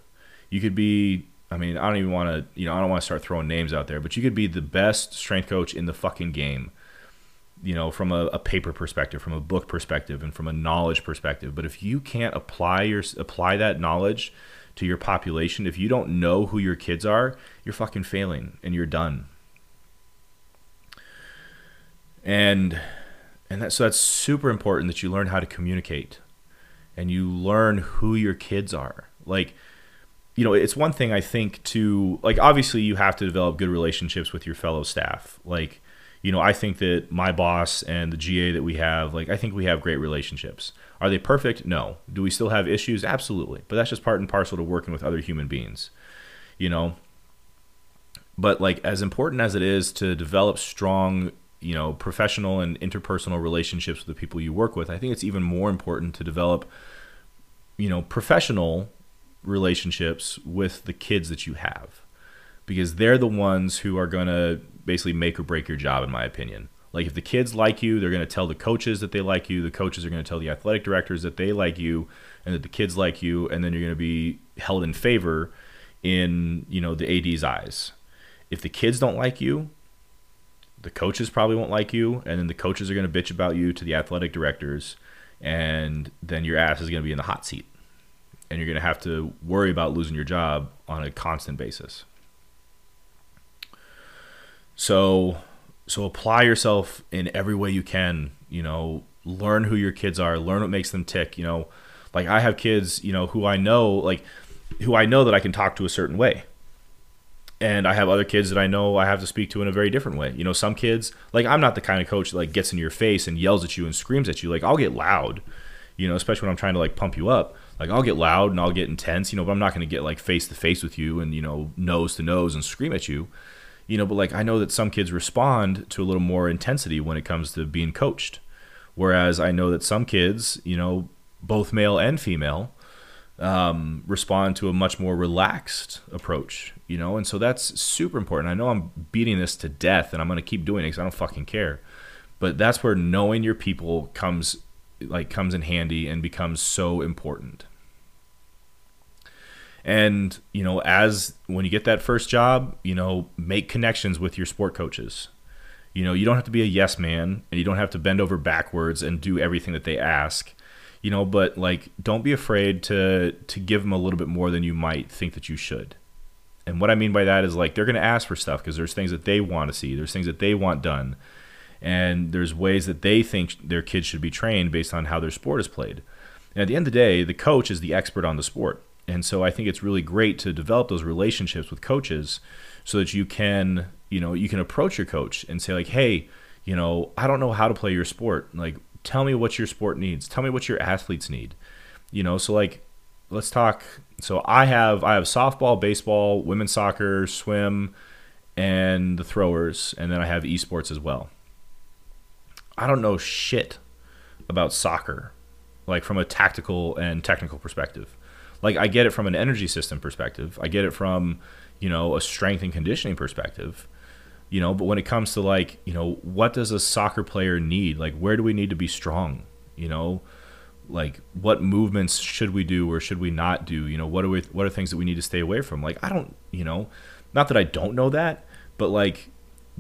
S1: You could be, I mean, I don't even want to, you know, I don't want to start throwing names out there, but you could be the best strength coach in the fucking game you know, from a, a, paper perspective, from a book perspective, and from a knowledge perspective. But if you can't apply your apply that knowledge to your population, if you don't know who your kids are, you're fucking failing and you're done. And and that, so that's super important that you learn how to communicate and you learn who your kids are. Like you know, it's one thing I think to like obviously you have to develop good relationships with your fellow staff. Like you know, I think that my boss and the GA that we have, like, I think we have great relationships. Are they perfect? No. Do we still have issues? Absolutely. But that's just part and parcel to working with other human beings, you know? But, like, as important as it is to develop strong, you know, professional and interpersonal relationships with the people you work with, I think it's even more important to develop, you know, professional relationships with the kids that you have because they're the ones who are going to basically make or break your job, in my opinion. Like if the kids like you, they're going to tell the coaches that they like you. The coaches are going to tell the athletic directors that they like you and that the kids like you, and then you're going to be held in favor in you know the AD's eyes. If the kids don't like you, the coaches probably won't like you, and then the coaches are going to bitch about you to the athletic directors, and then your ass is going to be in the hot seat, and you're going to have to worry about losing your job on a constant basis. So so apply yourself in every way you can, you know, learn who your kids are, learn what makes them tick, you know. Like I have kids, you know, who I know like who I know that I can talk to a certain way. And I have other kids that I know I have to speak to in a very different way. You know, some kids, like I'm not the kind of coach that like gets in your face and yells at you and screams at you. Like I'll get loud, you know, especially when I'm trying to like pump you up. Like I'll get loud and I'll get intense, you know, but I'm not going to get like face to face with you and, you know, nose to nose and scream at you you know, but like I know that some kids respond to a little more intensity when it comes to being coached. Whereas I know that some kids, you know, both male and female, um, respond to a much more relaxed approach, you know, and so that's super important. I know I'm beating this to death and I'm going to keep doing it because I don't fucking care. But that's where knowing your people comes like comes in handy and becomes so important. And, you know, as when you get that first job, you know, make connections with your sport coaches. You know, you don't have to be a yes man and you don't have to bend over backwards and do everything that they ask. You know, but like don't be afraid to to give them a little bit more than you might think that you should. And what I mean by that is like they're going to ask for stuff because there's things that they want to see, there's things that they want done. And there's ways that they think their kids should be trained based on how their sport is played. And at the end of the day, the coach is the expert on the sport and so I think it's really great to develop those relationships with coaches so that you can, you know, you can approach your coach and say like, "Hey, you know, I don't know how to play your sport. Like tell me what your sport needs. Tell me what your athletes need." You know, so like let's talk so I have I have softball, baseball, women's soccer, swim, and the throwers, and then I have esports as well. I don't know shit about soccer, like from a tactical and technical perspective like I get it from an energy system perspective. I get it from, you know, a strength and conditioning perspective. You know, but when it comes to like, you know, what does a soccer player need? Like where do we need to be strong? You know, like what movements should we do or should we not do? You know, what are we, what are things that we need to stay away from? Like I don't, you know, not that I don't know that, but like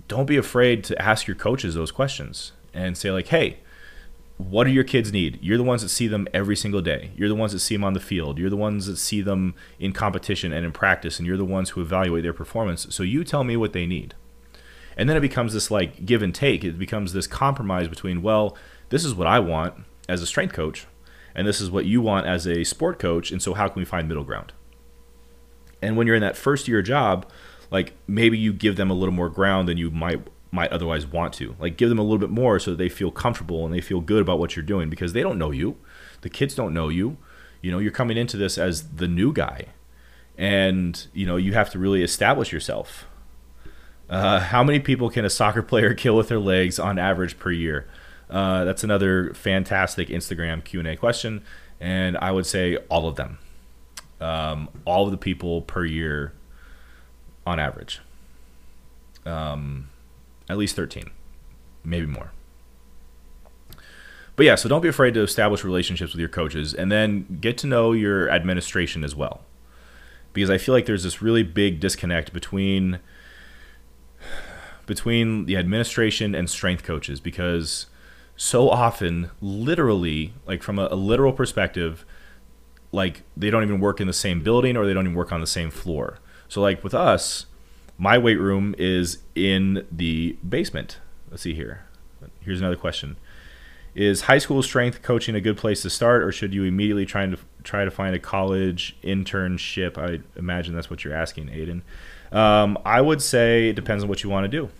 S1: don't be afraid to ask your coaches those questions and say like, "Hey, what do your kids need? You're the ones that see them every single day. You're the ones that see them on the field. You're the ones that see them in competition and in practice, and you're the ones who evaluate their performance. So you tell me what they need. And then it becomes this like give and take. It becomes this compromise between, well, this is what I want as a strength coach, and this is what you want as a sport coach, and so how can we find middle ground? And when you're in that first year job, like maybe you give them a little more ground than you might might otherwise want to. Like give them a little bit more so they feel comfortable and they feel good about what you're doing because they don't know you. The kids don't know you. You know, you're coming into this as the new guy. And, you know, you have to really establish yourself. Uh, how many people can a soccer player kill with their legs on average per year? Uh, that's another fantastic Instagram Q&A question. And I would say all of them. Um, all of the people per year on average. Um, at least 13, maybe more. But yeah, so don't be afraid to establish relationships with your coaches and then get to know your administration as well. Because I feel like there's this really big disconnect between between the administration and strength coaches because so often literally like from a, a literal perspective like they don't even work in the same building or they don't even work on the same floor. So like with us, my weight room is in the basement. Let's see here. Here's another question. Is high school strength coaching a good place to start, or should you immediately try to try to find a college internship? I imagine that's what you're asking, Aiden. Um, I would say it depends on what you want to do.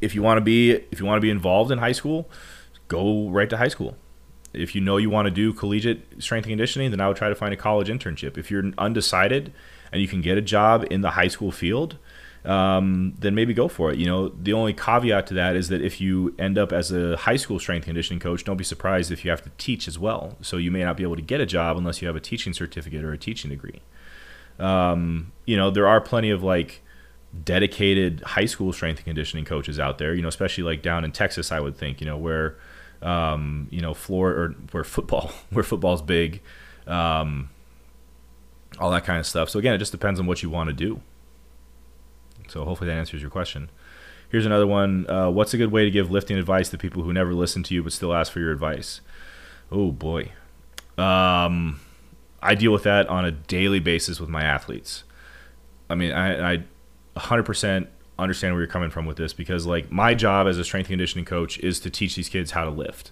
S1: If you want to be if you want to be involved in high school, go right to high school. If you know you want to do collegiate strength and conditioning, then I would try to find a college internship. If you're undecided and you can get a job in the high school field, um, then maybe go for it. You know, the only caveat to that is that if you end up as a high school strength conditioning coach, don't be surprised if you have to teach as well. So you may not be able to get a job unless you have a teaching certificate or a teaching degree. Um, you know, there are plenty of like dedicated high school strength and conditioning coaches out there. You know, especially like down in Texas, I would think. You know, where um, you know floor or where football where football's big. Um, all that kind of stuff. So again, it just depends on what you want to do. So hopefully that answers your question. Here's another one. Uh, what's a good way to give lifting advice to people who never listen to you but still ask for your advice? Oh boy, um, I deal with that on a daily basis with my athletes. I mean, I, I 100% understand where you're coming from with this because like my job as a strength conditioning coach is to teach these kids how to lift.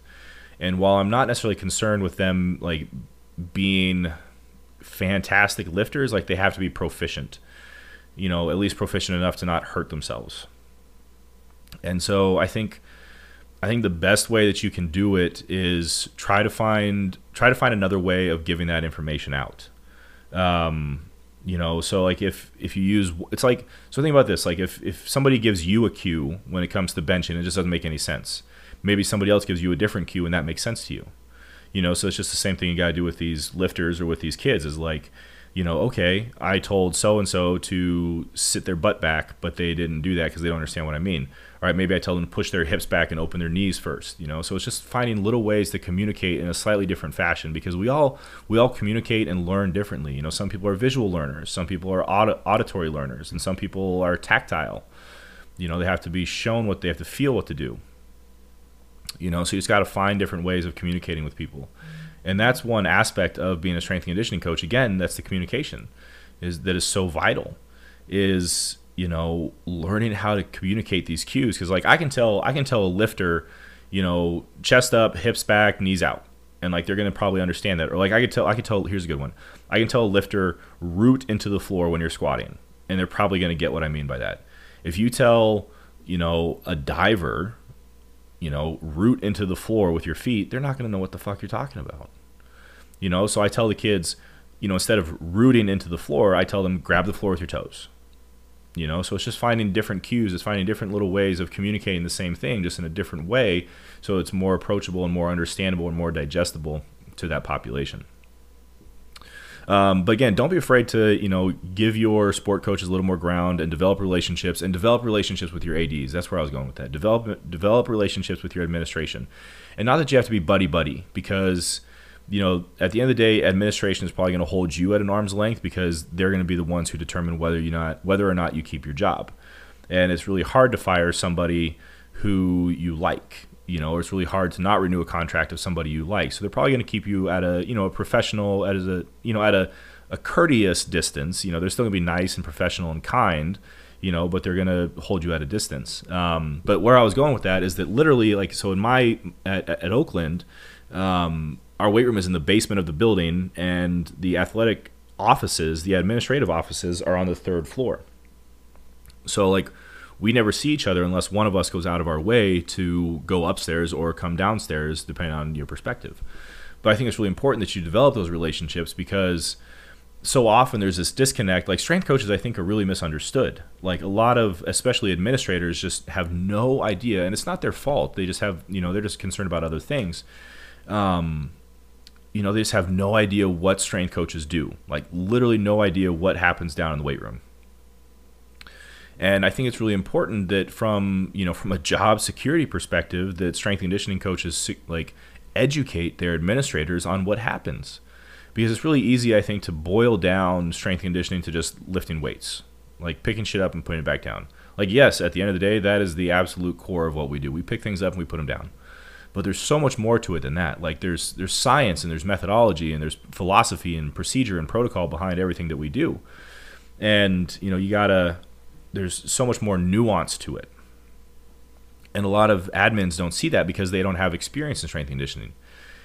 S1: And while I'm not necessarily concerned with them like being fantastic lifters, like they have to be proficient. You know, at least proficient enough to not hurt themselves. And so I think I think the best way that you can do it is try to find try to find another way of giving that information out. Um, you know, so like if if you use it's like so think about this like if if somebody gives you a cue when it comes to benching, it just doesn't make any sense. Maybe somebody else gives you a different cue and that makes sense to you you know so it's just the same thing you got to do with these lifters or with these kids is like you know okay i told so and so to sit their butt back but they didn't do that because they don't understand what i mean. All right maybe i tell them to push their hips back and open their knees first you know? So it's just finding little ways to communicate in a slightly different fashion because we all we all communicate and learn differently you know? Some people are visual learners some people are aud- auditory learners and some people are tactile. You know they have to be shown what they have to feel what to do you know? So you just got to find different ways of communicating with people. And that's one aspect of being a strength and conditioning coach. Again that's the communication is that is so vital is you know learning how to communicate these cues. Because like i can tell i can tell a lifter you know chest up hips back knees out. And like they're gonna probably understand that. Or like i could tell i could tell here's a good one. I can tell a lifter root into the floor when you're squatting. And they're probably gonna get what i mean by that. If you tell you know a diver you know, root into the floor with your feet, they're not going to know what the fuck you're talking about. You know, so I tell the kids, you know, instead of rooting into the floor, I tell them grab the floor with your toes. You know, so it's just finding different cues, it's finding different little ways of communicating the same thing just in a different way so it's more approachable and more understandable and more digestible to that population. Um, but again, don't be afraid to you know give your sport coaches a little more ground and develop relationships and develop relationships with your ads. That's where I was going with that. Develop develop relationships with your administration, and not that you have to be buddy buddy because you know at the end of the day, administration is probably going to hold you at an arm's length because they're going to be the ones who determine whether you not whether or not you keep your job, and it's really hard to fire somebody who you like you know, or it's really hard to not renew a contract of somebody you like. So they're probably going to keep you at a, you know, a professional, at a, you know, at a, a courteous distance. You know, they're still going to be nice and professional and kind, you know, but they're going to hold you at a distance. Um, but where I was going with that is that literally, like, so in my, at, at Oakland, um, our weight room is in the basement of the building and the athletic offices, the administrative offices are on the third floor. So, like, we never see each other unless one of us goes out of our way to go upstairs or come downstairs, depending on your perspective. But I think it's really important that you develop those relationships because so often there's this disconnect. Like strength coaches, I think, are really misunderstood. Like a lot of, especially administrators, just have no idea, and it's not their fault. They just have, you know, they're just concerned about other things. Um, you know, they just have no idea what strength coaches do. Like literally no idea what happens down in the weight room. And I think it's really important that from you know from a job security perspective, that strength conditioning coaches like educate their administrators on what happens, because it's really easy I think to boil down strength conditioning to just lifting weights, like picking shit up and putting it back down. Like yes, at the end of the day, that is the absolute core of what we do. We pick things up and we put them down. But there's so much more to it than that. Like there's there's science and there's methodology and there's philosophy and procedure and protocol behind everything that we do. And you know you gotta there's so much more nuance to it. And a lot of admins don't see that because they don't have experience in strength conditioning.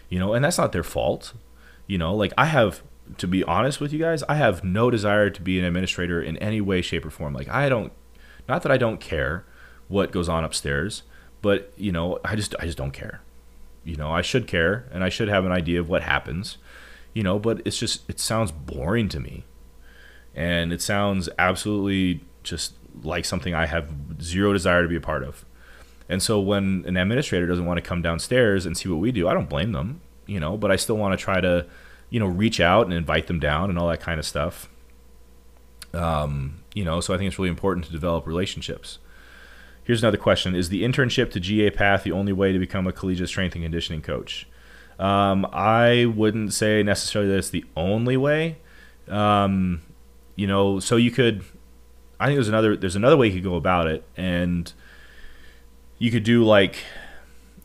S1: You know, and that's not their fault. You know, like I have to be honest with you guys, I have no desire to be an administrator in any way, shape, or form. Like I don't not that I don't care what goes on upstairs, but you know, I just I just don't care. You know, I should care and I should have an idea of what happens. You know, but it's just it sounds boring to me. And it sounds absolutely just like something I have zero desire to be a part of. And so when an administrator doesn't want to come downstairs and see what we do, I don't blame them, you know, but I still want to try to, you know, reach out and invite them down and all that kind of stuff. Um, you know, so I think it's really important to develop relationships. Here's another question Is the internship to GA path the only way to become a collegiate strength and conditioning coach? Um, I wouldn't say necessarily that it's the only way. Um, you know, so you could I think there's another there's another way you could go about it, and you could do like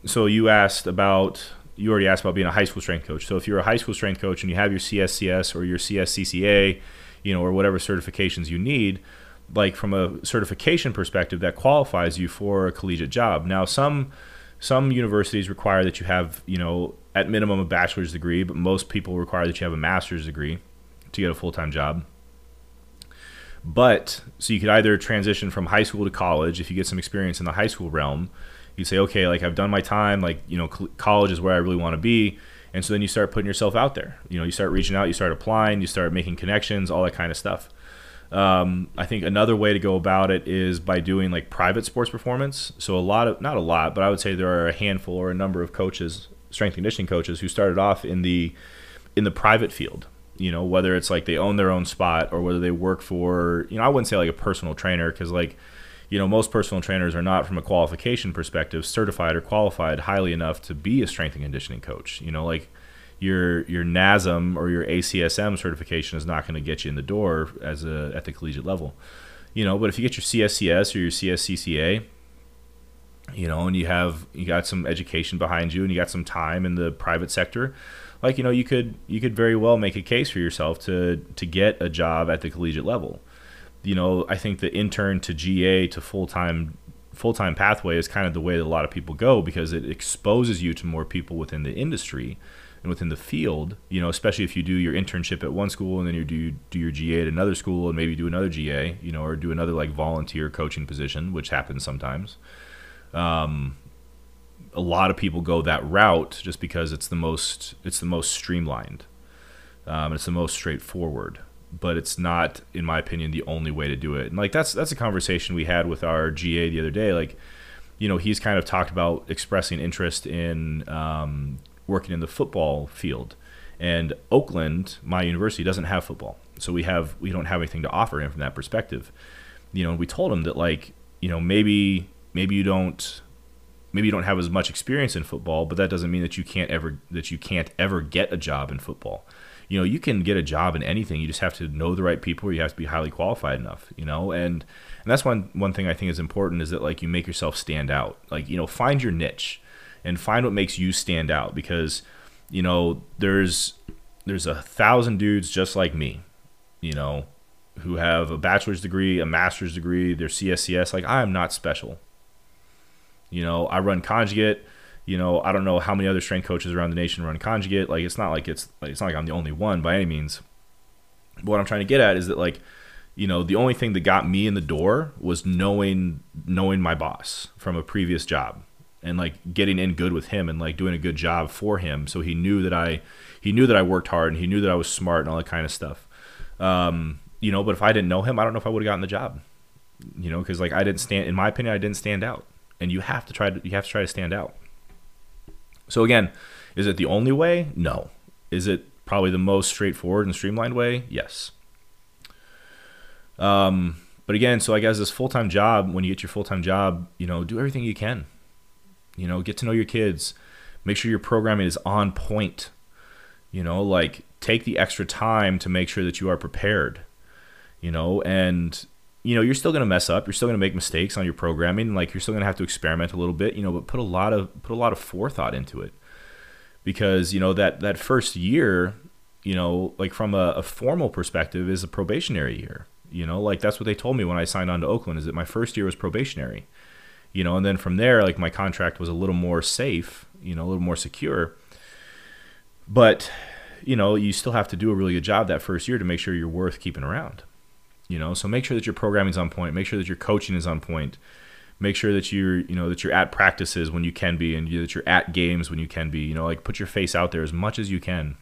S1: so. You asked about you already asked about being a high school strength coach. So if you're a high school strength coach and you have your CSCS or your CSCCA, you know, or whatever certifications you need, like from a certification perspective, that qualifies you for a collegiate job. Now, some some universities require that you have, you know, at minimum a bachelor's degree, but most people require that you have a master's degree to get a full time job. But so you could either transition from high school to college if you get some experience in the high school realm. You say, okay, like I've done my time, like you know, college is where I really want to be, and so then you start putting yourself out there. You know, you start reaching out, you start applying, you start making connections, all that kind of stuff. Um, I think another way to go about it is by doing like private sports performance. So a lot of, not a lot, but I would say there are a handful or a number of coaches, strength conditioning coaches, who started off in the in the private field you know whether it's like they own their own spot or whether they work for you know i wouldn't say like a personal trainer because like you know most personal trainers are not from a qualification perspective certified or qualified highly enough to be a strength and conditioning coach. You know like your your NASM or your ACSM certification is not going to get you in the door as a at the collegiate level. You know but if you get your CSCS or your CSCCA you know and you have you got some education behind you and you got some time in the private sector like you know you could you could very well make a case for yourself to to get a job at the collegiate level. You know, I think the intern to GA to full time full time pathway is kind of the way that a lot of people go because it exposes you to more people within the industry and within the field. You know, especially if you do your internship at one school and then you do do your GA at another school and maybe do another GA. You know, or do another like volunteer coaching position, which happens sometimes. Um, a lot of people go that route just because it's the most it's the most streamlined. Um, it's the most straightforward, but it's not, in my opinion, the only way to do it. And like that's that's a conversation we had with our GA the other day. Like, you know, he's kind of talked about expressing interest in um, working in the football field, And Oakland, my university, doesn't have football, so we have we don't have anything to offer him from that perspective. You know, we told him that like you know maybe maybe you don't maybe you don't have as much experience in football, but that doesn't mean that you can't ever that you can't ever get a job in football. You know, you can get a job in anything. You just have to know the right people. Or you have to be highly qualified enough. You know, and and that's one one thing I think is important is that like you make yourself stand out. Like you know, find your niche and find what makes you stand out because you know there's there's a thousand dudes just like me. You know, who have a bachelor's degree, a master's degree, they're CSCS. Like I am not special. You know, I run conjugate. You know, I don't know how many other strength coaches around the nation run conjugate. Like, it's not like it's like it's not like I'm the only one by any means. But what I'm trying to get at is that like, you know, the only thing that got me in the door was knowing knowing my boss from a previous job and like getting in good with him and like doing a good job for him so he knew that I he knew that I worked hard and he knew that I was smart and all that kind of stuff. Um, you know, but if I didn't know him, I don't know if I would have gotten the job. You know, because like I didn't stand in my opinion, I didn't stand out and you have to try to you have to try to stand out. So again, is it the only way? No. Is it probably the most straightforward and streamlined way? Yes. Um, but again, so I guess this full time job, when you get your full time job, you know, do everything you can. You know, get to know your kids. Make sure your programming is on point. You know, like take the extra time to make sure that you are prepared. You know, and you know, you're still going to mess up. You're still going to make mistakes on your programming. Like you're still going to have to experiment a little bit, you know, but put a lot of put a lot of forethought into it. Because, you know, that that first year, you know, like from a, a formal perspective is a probationary year. You know, like that's what they told me when I signed on to Oakland is that my first year was probationary. You know, and then from there, like my contract was a little more safe, you know, a little more secure. But, you know, you still have to do a really good job that first year to make sure you're worth keeping around you know? So make sure that your programming is on point. Make sure that your coaching is on point. Make sure that you're you know that you're at practices when you can be and that you're at games when you can be you know? Like put your face out there as much as you can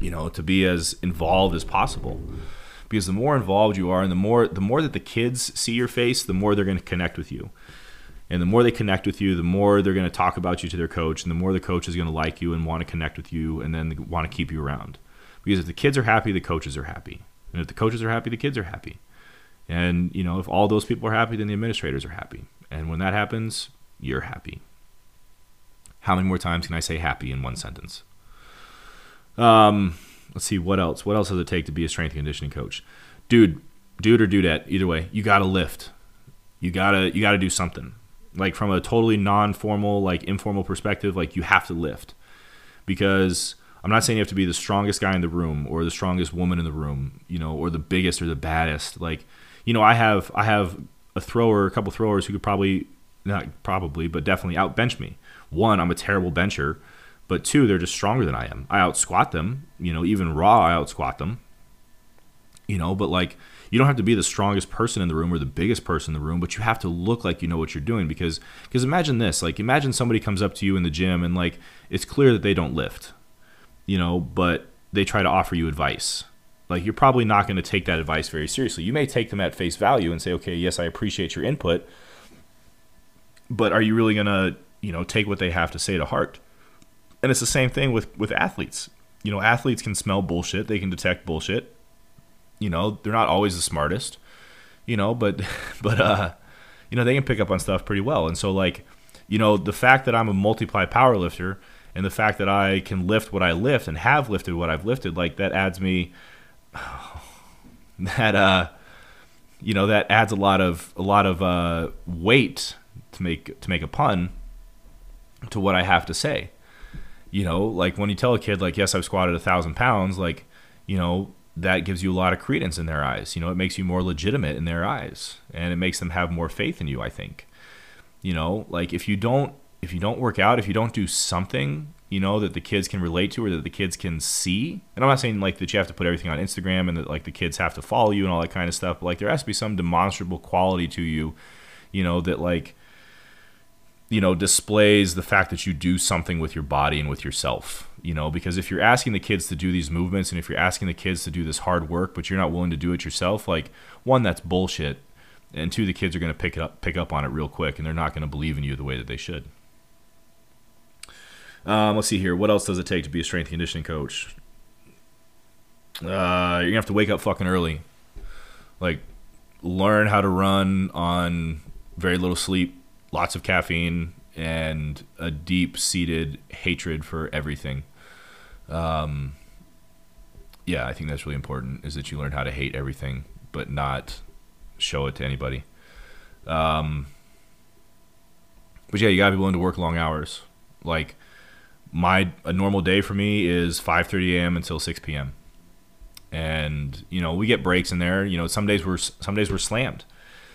S1: you know to be as involved as possible. Because the more involved you are and the more the more that the kids see your face the more they're going to connect with you. And the more they connect with you the more they're going to talk about you to their coach and the more the coach is going to like you and want to connect with you and then want to keep you around. Because if the kids are happy the coaches are happy and if the coaches are happy, the kids are happy. And, you know, if all those people are happy, then the administrators are happy. And when that happens, you're happy. How many more times can I say happy in one sentence? Um, let's see what else. What else does it take to be a strength and conditioning coach? Dude, dude or dudette, either way, you gotta lift. You gotta you gotta do something. Like from a totally non-formal, like informal perspective, like you have to lift because I'm not saying you have to be the strongest guy in the room or the strongest woman in the room, you know, or the biggest or the baddest. Like, you know, I have I have a thrower, a couple throwers who could probably not probably, but definitely out bench me. One, I'm a terrible bencher, but two, they're just stronger than I am. I out squat them, you know, even raw I out squat them. You know, but like you don't have to be the strongest person in the room or the biggest person in the room, but you have to look like you know what you're doing because because imagine this, like imagine somebody comes up to you in the gym and like it's clear that they don't lift you know, but they try to offer you advice. Like you're probably not going to take that advice very seriously. You may take them at face value and say, "Okay, yes, I appreciate your input." But are you really going to, you know, take what they have to say to heart? And it's the same thing with with athletes. You know, athletes can smell bullshit, they can detect bullshit. You know, they're not always the smartest, you know, but but uh you know, they can pick up on stuff pretty well. And so like, you know, the fact that I'm a multiply power lifter and the fact that I can lift what I lift and have lifted what I've lifted, like that adds me that uh you know that adds a lot of a lot of uh weight to make to make a pun to what I have to say. You know, like when you tell a kid like, yes, I've squatted a thousand pounds, like, you know, that gives you a lot of credence in their eyes. You know, it makes you more legitimate in their eyes and it makes them have more faith in you, I think. You know, like if you don't if you don't work out, if you don't do something, you know, that the kids can relate to or that the kids can see, and I'm not saying like that you have to put everything on Instagram and that like the kids have to follow you and all that kind of stuff, but like there has to be some demonstrable quality to you, you know, that like you know displays the fact that you do something with your body and with yourself you know because if you're asking the kids to do these movements and if you're asking the kids to do this hard work but you're not willing to do it yourself like one that's bullshit and two the kids are going to pick it up pick up on it real quick and they're not going to believe in you the way that they should Um, let's see here. What else does it take to be a strength conditioning coach? Uh, you're gonna have to wake up fucking early. Like, learn how to run on very little sleep, lots of caffeine, and a deep seated hatred for everything. Um, yeah, I think that's really important. Is that you learn how to hate everything, but not show it to anybody. Um, but yeah, you gotta be willing to work long hours. Like my a normal day for me is 5:30 a.m. until 6 p.m. And you know we get breaks in there. You know some days we're some days we're slammed.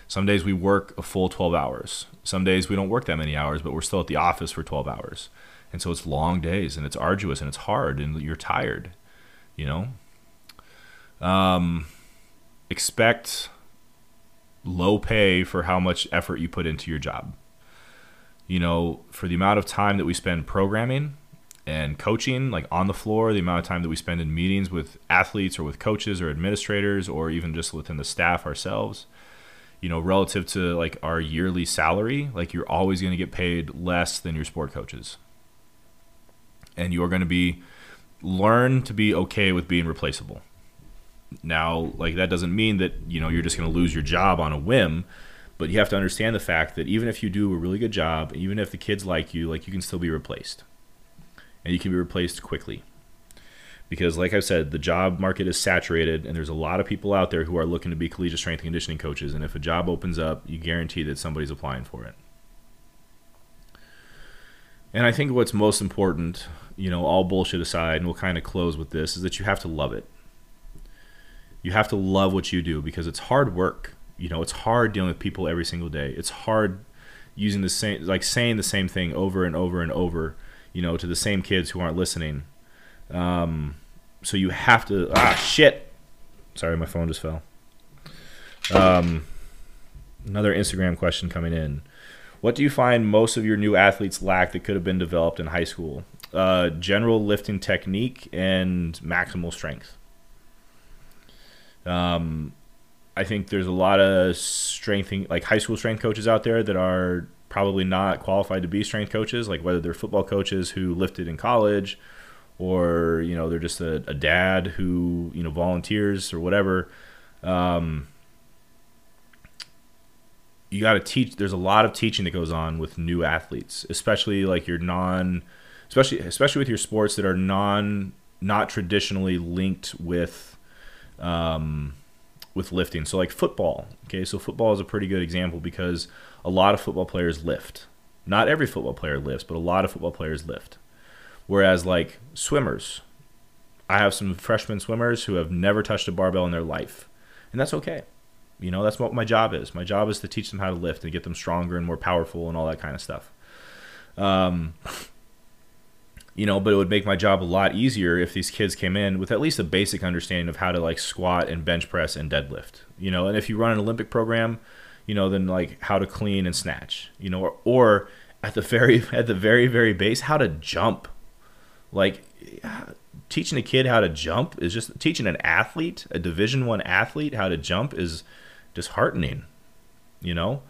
S1: Some days we work a full 12 hours. Some days we don't work that many hours, but we're still at the office for 12 hours. And so it's long days and it's arduous and it's hard and you're tired, you know? Um, expect low pay for how much effort you put into your job. You know, for the amount of time that we spend programming and coaching, like on the floor, the amount of time that we spend in meetings with athletes or with coaches or administrators or even just within the staff ourselves, you know, relative to like our yearly salary, like you're always going to get paid less than your sport coaches. And you're going to be learn to be okay with being replaceable. Now, like that doesn't mean that, you know, you're just going to lose your job on a whim, but you have to understand the fact that even if you do a really good job, even if the kids like you, like you can still be replaced. And you can be replaced quickly. Because like i said the job market is saturated and there's a lot of people out there who are looking to be collegiate strength and conditioning coaches and if a job opens up you guarantee that somebody's applying for it. And i think what's most important you know all bullshit aside and we'll kind of close with this is that you have to love it. You have to love what you do because it's hard work. You know it's hard dealing with people every single day. It's hard using the same like saying the same thing over and over and over you know to the same kids who aren't listening um, so you have to ah shit. Sorry, my phone just fell. Um, another Instagram question coming in. What do you find most of your new athletes lack that could have been developed in high school? Uh, general lifting technique and maximal strength. Um, I think there's a lot of strength, like high school strength coaches out there that are probably not qualified to be strength coaches, like whether they're football coaches who lifted in college or you know they're just a, a dad who you know volunteers or whatever. Um, you got to teach there's a lot of teaching that goes on with new athletes especially like your non especially especially with your sports that are non not traditionally linked with um, with lifting so like football okay so football is a pretty good example because a lot of football players lift not every football player lifts but a lot of football players lift Whereas like swimmers, I have some freshman swimmers who have never touched a barbell in their life, and that's okay. You know, that's what my job is. My job is to teach them how to lift and get them stronger and more powerful and all that kind of stuff. Um, you know, but it would make my job a lot easier if these kids came in with at least a basic understanding of how to like squat and bench press and deadlift. You know, and if you run an Olympic program, you know, then like how to clean and snatch. You know, or, or at the very at the very very base, how to jump like teaching a kid how to jump is just teaching an athlete, a Division One athlete, how to jump is disheartening. You know,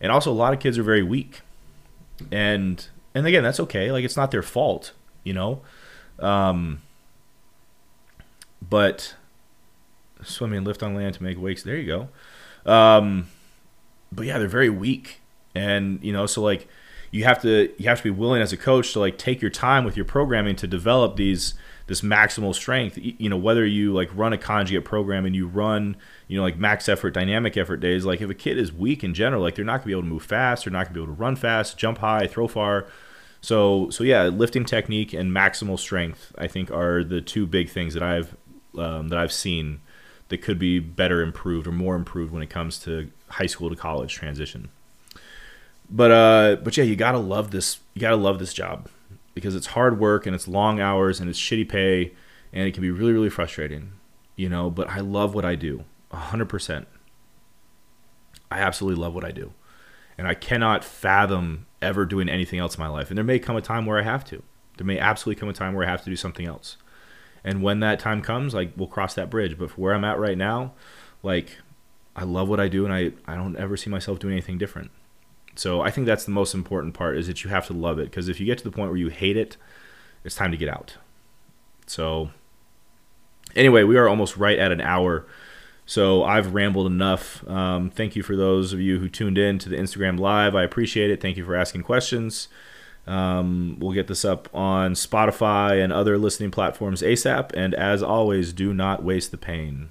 S1: and also a lot of kids are very weak, and and again that's okay. Like it's not their fault. You know, um, but swimming, lift on land to make wakes. There you go. Um, but yeah, they're very weak, and you know, so like you have to you have to be willing as a coach to like take your time with your programming to develop these this maximal strength you know whether you like run a conjugate program and you run you know like max effort dynamic effort days like if a kid is weak in general like they're not to be able to move fast they're not to be able to run fast jump high throw far so so yeah lifting technique and maximal strength i think are the two big things that i've um, that i've seen that could be better improved or more improved when it comes to high school to college transition but uh, but yeah, you gotta love this. You gotta love this job because it's hard work and it's long hours and it's shitty pay and it can be really really frustrating, you know. But I love what I do, hundred percent. I absolutely love what I do, and I cannot fathom ever doing anything else in my life. And there may come a time where I have to. There may absolutely come a time where I have to do something else. And when that time comes, like we'll cross that bridge. But for where I'm at right now, like I love what I do, and I I don't ever see myself doing anything different So I think that's the most important part is that you have to love it because if you get to the point where you hate it, it's time to get out. So anyway, we are almost right at an hour. So I've rambled enough. Um, thank you for those of you who tuned in to the Instagram live. I appreciate it. Thank you for asking questions. Um, we'll get this up on Spotify and other listening platforms ASAP. And as always, do not waste the pain.